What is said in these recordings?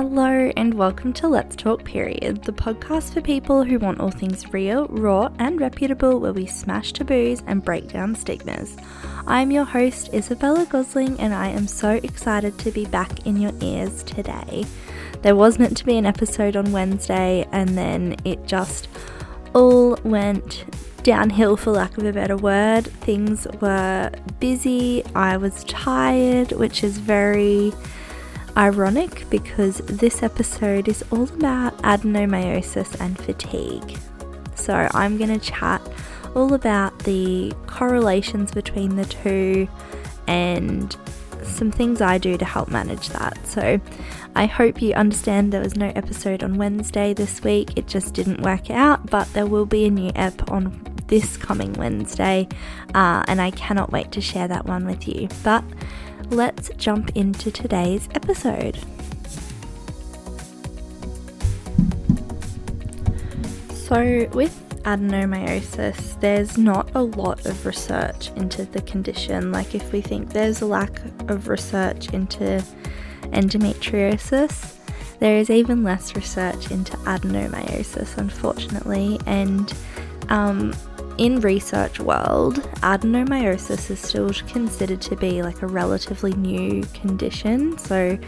and welcome to Let's Talk Period, the podcast for people who want all things real, raw, and reputable, where we smash taboos and break down stigmas. I'm your host, Isabella Gosling, and I am so excited to be back in your ears today. There was meant to be an episode on Wednesday, and then it just all went downhill, for lack of a better word. Things were busy, I was tired, which is very ironic because this episode is all about adenomyosis and fatigue. So, I'm going to chat all about the correlations between the two and some things I do to help manage that. So, I hope you understand there was no episode on Wednesday this week. It just didn't work out, but there will be a new ep on this coming Wednesday, uh, and I cannot wait to share that one with you. But let's jump into today's episode. So, with adenomyosis, there's not a lot of research into the condition. Like, if we think there's a lack of research into endometriosis, there is even less research into adenomyosis, unfortunately, and um, in research world, adenomyosis is still considered to be like a relatively new condition. So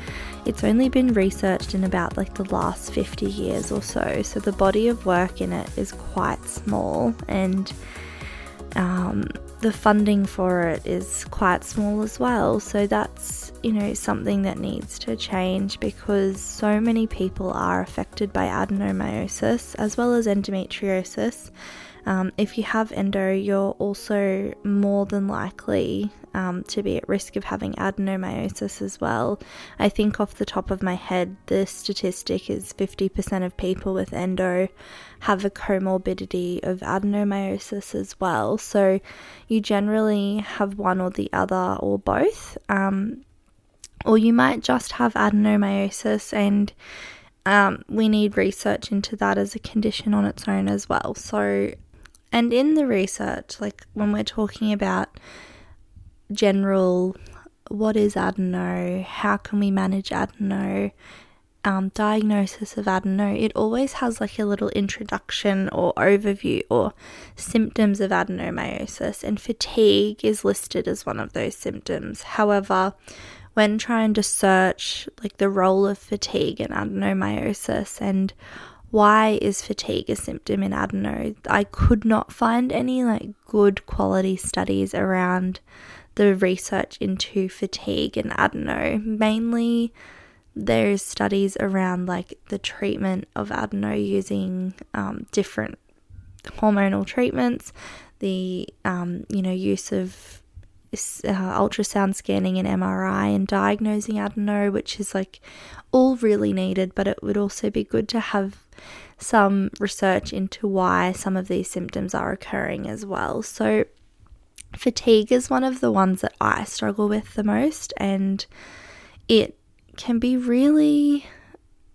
it's only been researched in about like the last 50 years or so. So the body of work in it is quite small and um, the funding for it is quite small as well. So that's, you know, something that needs to change because so many people are affected by adenomyosis as well as endometriosis. Um, if you have endo, you're also more than likely um, to be at risk of having adenomyosis as well. I think off the top of my head, the statistic is 50% of people with endo have a comorbidity of adenomyosis as well. So you generally have one or the other or both. Um, or you might just have adenomyosis and um, we need research into that as a condition on its own as well. So and in the research, like when we're talking about general what is adeno, how can we manage adeno, um, diagnosis of adeno, it always has like a little introduction or overview or symptoms of adenomyosis, and fatigue is listed as one of those symptoms. However, when trying to search like the role of fatigue in adenomyosis and why is fatigue a symptom in adeno? I could not find any like good quality studies around the research into fatigue and adeno. Mainly there's studies around like the treatment of adeno using um, different hormonal treatments, the um, you know use of uh, ultrasound scanning and MRI and diagnosing adeno, which is like all really needed, but it would also be good to have some research into why some of these symptoms are occurring as well. So, fatigue is one of the ones that I struggle with the most, and it can be really,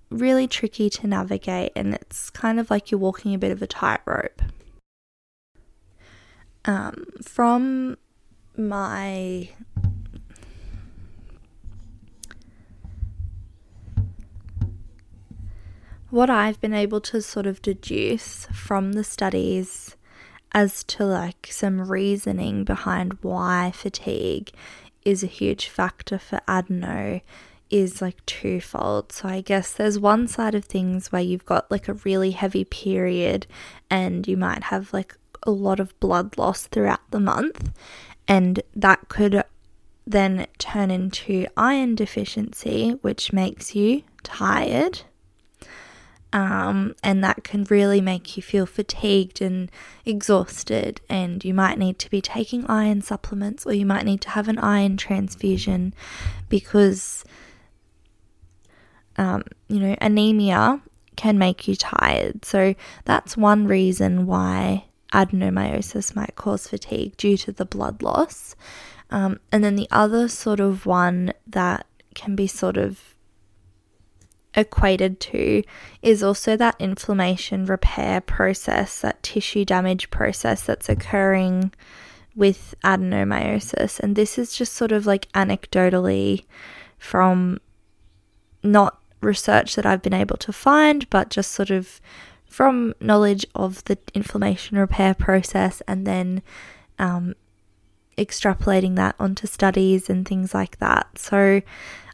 really tricky to navigate, and it's kind of like you're walking a bit of a tightrope. Um, from my what I've been able to sort of deduce from the studies as to like some reasoning behind why fatigue is a huge factor for adeno is like twofold. So I guess there's one side of things where you've got like a really heavy period and you might have like a lot of blood loss throughout the month and that could then turn into iron deficiency which makes you tired um, and that can really make you feel fatigued and exhausted. And you might need to be taking iron supplements, or you might need to have an iron transfusion because, um, you know, anemia can make you tired. So that's one reason why adenomyosis might cause fatigue due to the blood loss. Um, and then the other sort of one that can be sort of equated to is also that inflammation repair process, that tissue damage process that's occurring with adenomyosis. And this is just sort of like anecdotally from not research that I've been able to find, but just sort of from knowledge of the inflammation repair process and then um, extrapolating that onto studies and things like that. So,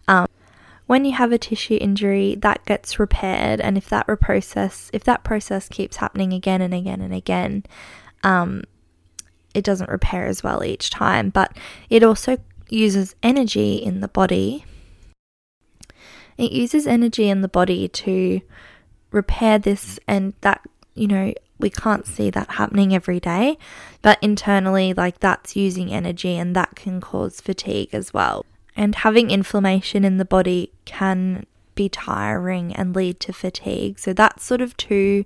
um, when you have a tissue injury, that gets repaired, and if that process if that process keeps happening again and again and again, um, it doesn't repair as well each time. But it also uses energy in the body. It uses energy in the body to repair this, and that you know we can't see that happening every day, but internally, like that's using energy and that can cause fatigue as well. And having inflammation in the body can be tiring and lead to fatigue. So that's sort of two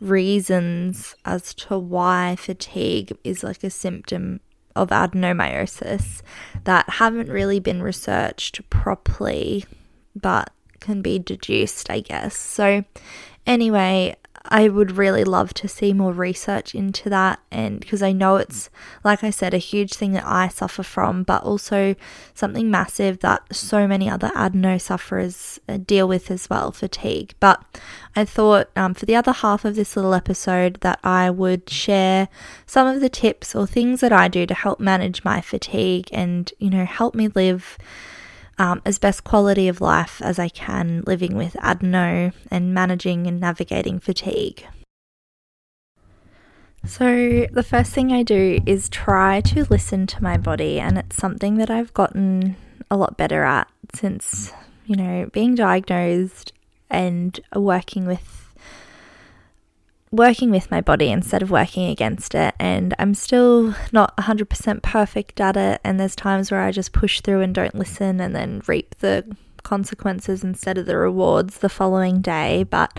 reasons as to why fatigue is like a symptom of adenomyosis that haven't really been researched properly, but can be deduced, I guess. So, anyway, I would really love to see more research into that. And because I know it's, like I said, a huge thing that I suffer from, but also something massive that so many other adeno sufferers uh, deal with as well fatigue. But I thought um, for the other half of this little episode that I would share some of the tips or things that I do to help manage my fatigue and, you know, help me live um, as best quality of life as I can living with adeno and managing and navigating fatigue. So, the first thing I do is try to listen to my body, and it's something that I've gotten a lot better at since, you know, being diagnosed and working with working with my body instead of working against it. And I'm still not 100% perfect at it. And there's times where I just push through and don't listen and then reap the consequences instead of the rewards the following day. But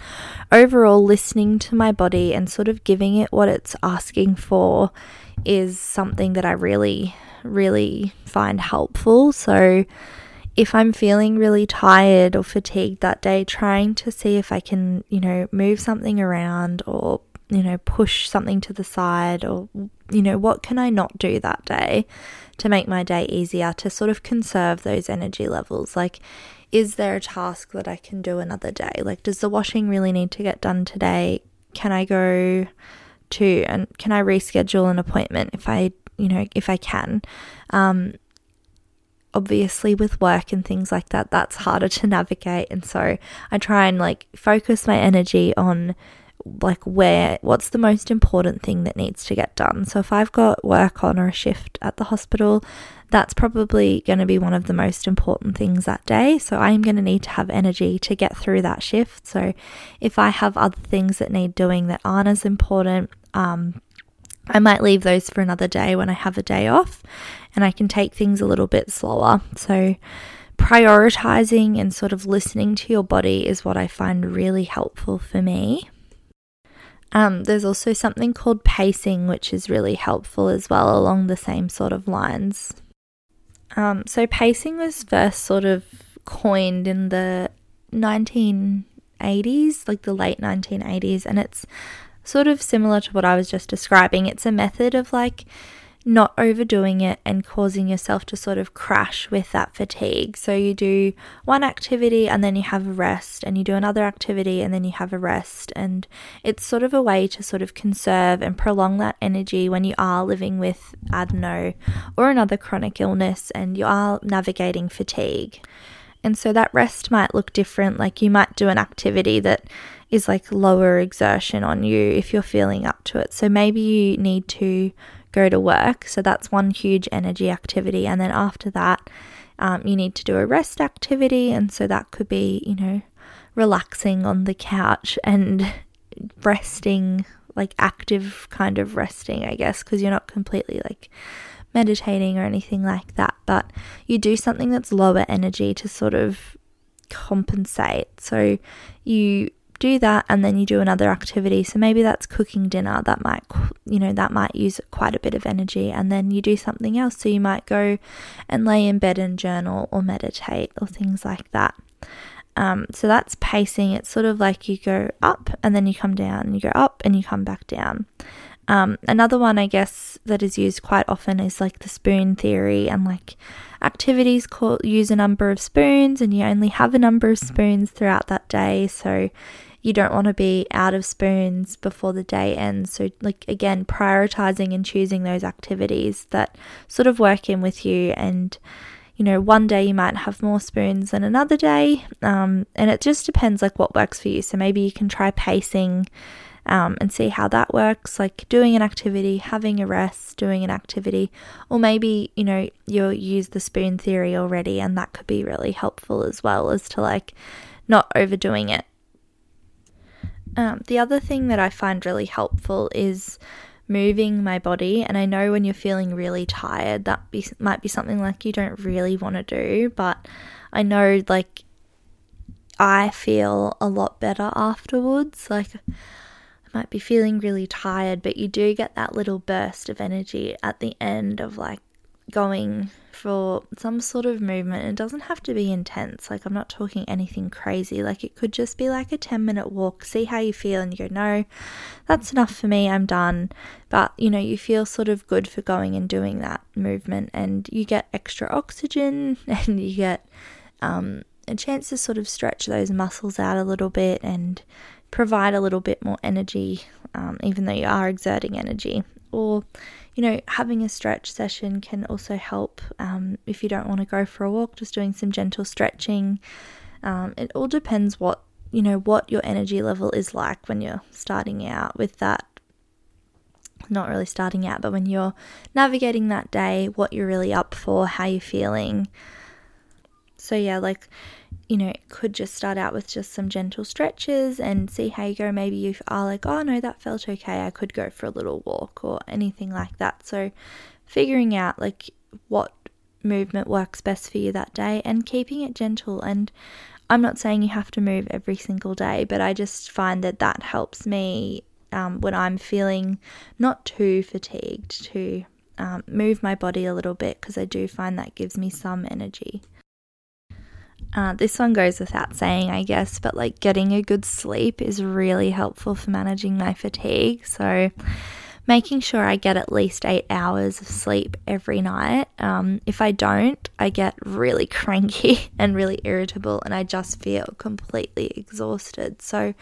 overall, listening to my body and sort of giving it what it's asking for is something that I really, really find helpful. So, if I'm feeling really tired or fatigued that day, trying to see if I can, you know, move something around or, you know, push something to the side or, you know, what can I not do that day to make my day easier to sort of conserve those energy levels? Like, is there a task that I can do another day? Like, does the washing really need to get done today? Can I go to and can I reschedule an appointment if I, you know, if I can? Um, obviously with work and things like that that's harder to navigate and so I try and like focus my energy on like where what's the most important thing that needs to get done. So if I've got work on or a shift at the hospital, that's probably going to be one of the most important things that day. So I'm going to need to have energy to get through that shift. So if I have other things that need doing that aren't as important, um, I might leave those for another day when I have a day off and I can take things a little bit slower. So, prioritizing and sort of listening to your body is what I find really helpful for me. Um, there's also something called pacing, which is really helpful as well, along the same sort of lines. Um, so, pacing was first sort of coined in the 1980s, like the late 1980s, and it's sort of similar to what I was just describing. It's a method of like not overdoing it and causing yourself to sort of crash with that fatigue. So you do one activity and then you have a rest, and you do another activity and then you have a rest. And it's sort of a way to sort of conserve and prolong that energy when you are living with adeno or another chronic illness and you are navigating fatigue. And so that rest might look different. Like you might do an activity that is like lower exertion on you if you're feeling up to it. So maybe you need to go to work. So that's one huge energy activity. And then after that, um, you need to do a rest activity. And so that could be, you know, relaxing on the couch and resting, like active kind of resting, I guess, because you're not completely like meditating or anything like that. But you do something that's lower energy to sort of compensate. So you do that and then you do another activity. So maybe that's cooking dinner. That might, you know, that might use quite a bit of energy. And then you do something else. So you might go and lay in bed and journal or meditate or things like that. Um, so that's pacing. It's sort of like you go up and then you come down, you go up and you come back down. Um, another one, I guess, that is used quite often is like the spoon theory, and like activities call, use a number of spoons, and you only have a number of spoons throughout that day. So you don't want to be out of spoons before the day ends. So, like, again, prioritizing and choosing those activities that sort of work in with you. And, you know, one day you might have more spoons than another day. Um, and it just depends, like, what works for you. So, maybe you can try pacing um, and see how that works, like doing an activity, having a rest, doing an activity, or maybe you know you'll use the spoon theory already, and that could be really helpful as well as to like not overdoing it. Um, the other thing that I find really helpful is moving my body, and I know when you're feeling really tired, that be, might be something like you don't really want to do, but I know like I feel a lot better afterwards. Like might be feeling really tired, but you do get that little burst of energy at the end of like going for some sort of movement. It doesn't have to be intense. Like, I'm not talking anything crazy. Like, it could just be like a 10 minute walk, see how you feel, and you go, no, that's enough for me, I'm done. But, you know, you feel sort of good for going and doing that movement, and you get extra oxygen and you get um, a chance to sort of stretch those muscles out a little bit and provide a little bit more energy, um, even though you are exerting energy. Or, you know, having a stretch session can also help um, if you don't want to go for a walk, just doing some gentle stretching. Um, it all depends what, you know, what your energy level is like when you're starting out with that. Not really starting out, but when you're navigating that day, what you're really up for, how you're feeling. So, yeah, like you know, it could just start out with just some gentle stretches and see how you go. Maybe you are like, oh no, that felt okay. I could go for a little walk or anything like that. So, figuring out like what movement works best for you that day and keeping it gentle. And I'm not saying you have to move every single day, but I just find that that helps me um, when I'm feeling not too fatigued to um, move my body a little bit because I do find that gives me some energy. Uh, this one goes without saying, I guess, but like getting a good sleep is really helpful for managing my fatigue. So, making sure I get at least eight hours of sleep every night. Um, if I don't, I get really cranky and really irritable, and I just feel completely exhausted. So,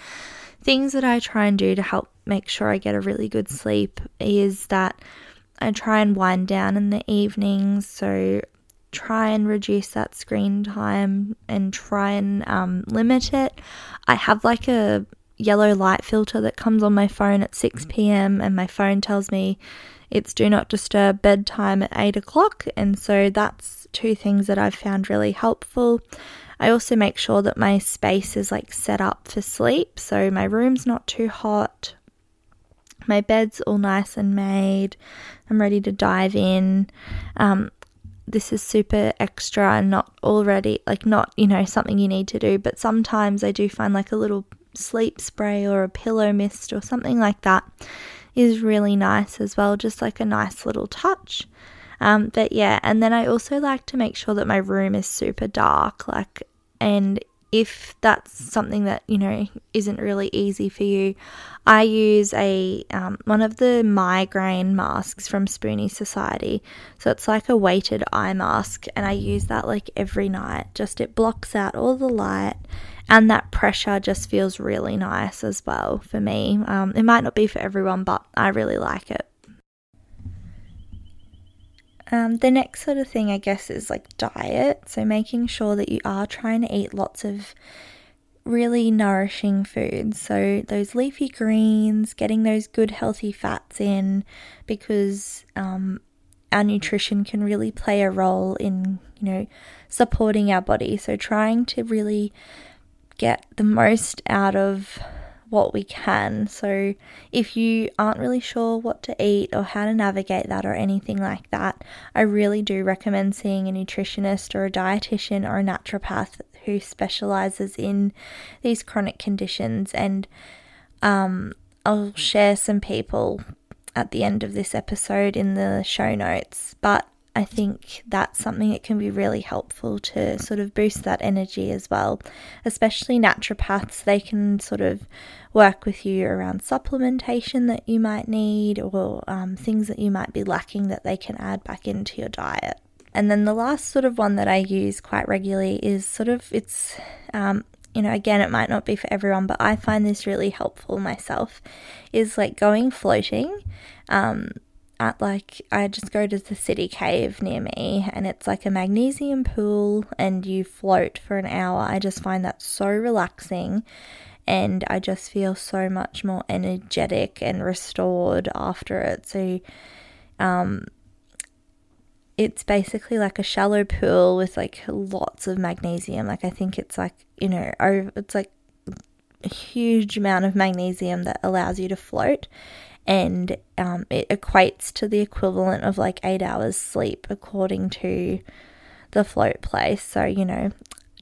things that I try and do to help make sure I get a really good sleep is that I try and wind down in the evenings. So, try and reduce that screen time and try and um, limit it. I have like a yellow light filter that comes on my phone at 6 p.m., and my phone tells me it's do not disturb bedtime at 8 o'clock. And so that's two things that I've found really helpful. I also make sure that my space is like set up for sleep, so my room's not too hot. My bed's all nice and made. I'm ready to dive in. Um, this is super extra and not already like not you know something you need to do but sometimes i do find like a little sleep spray or a pillow mist or something like that is really nice as well just like a nice little touch. Um, but yeah and then i also like to make sure that my room is super dark like and if that's something that you know isn't really easy for you i use a um, one of the migraine masks from Spoonie Society. So it's like a weighted eye mask and i use that like every night. Just it blocks out all the light and that pressure just feels really nice as well for me. Um, it might not be for everyone but i really like it um, the next sort of thing, I guess, is like diet. So, making sure that you are trying to eat lots of really nourishing foods. So, those leafy greens, getting those good healthy fats in, because um, our nutrition can really play a role in, you know, supporting our body. So, trying to really get the most out of what we can. So, if you aren't really sure what to eat or how to navigate that or anything like that, I really do recommend seeing a nutritionist or a dietitian or a naturopath who specializes in these chronic conditions. And um, I'll share some people at the end of this episode in the show notes. But I think that's something that can be really helpful to sort of boost that energy as well. Especially naturopaths, they can sort of work with you around supplementation that you might need or um, things that you might be lacking that they can add back into your diet. And then the last sort of one that I use quite regularly is sort of it's um, you know, again, it might not be for everyone, but I find this really helpful myself, is like going floating. Um, at like, I just go to the city cave near me and it's like a magnesium pool and you float for an hour. I just find that so relaxing and I just feel so much more energetic and restored after it. So, um, it's basically like a shallow pool with like lots of magnesium. Like I think it's like, you know, it's like a huge amount of magnesium that allows you to float. And um, it equates to the equivalent of like eight hours sleep according to the float place. So, you know,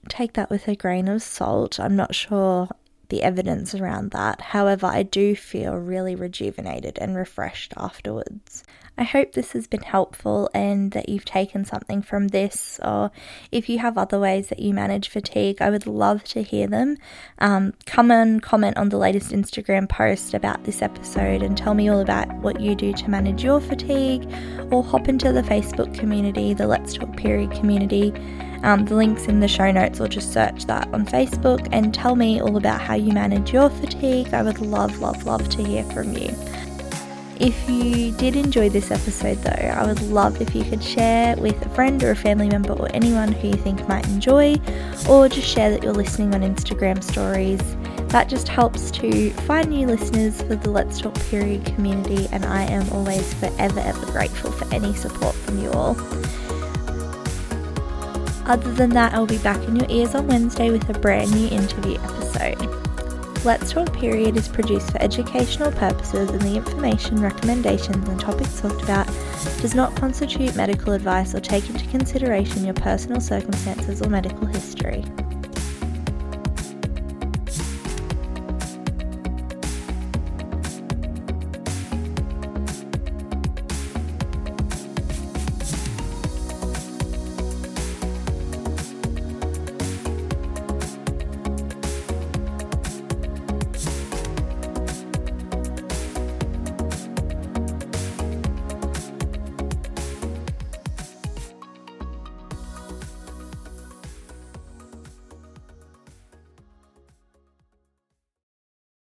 take that with a grain of salt. I'm not sure the evidence around that. However, I do feel really rejuvenated and refreshed afterwards. I hope this has been helpful and that you've taken something from this, or if you have other ways that you manage fatigue, I would love to hear them. Um, come and comment on the latest Instagram post about this episode and tell me all about what you do to manage your fatigue, or hop into the Facebook community, the Let's Talk Period community. Um, the link's in the show notes, or just search that on Facebook and tell me all about how you manage your fatigue. I would love, love, love to hear from you. If you did enjoy this episode, though, I would love if you could share with a friend or a family member or anyone who you think might enjoy, or just share that you're listening on Instagram stories. That just helps to find new listeners for the Let's Talk Period community, and I am always forever, ever grateful for any support from you all. Other than that, I'll be back in your ears on Wednesday with a brand new interview episode. Let's Talk Period is produced for educational purposes and the information, recommendations, and topics talked about does not constitute medical advice or take into consideration your personal circumstances or medical history.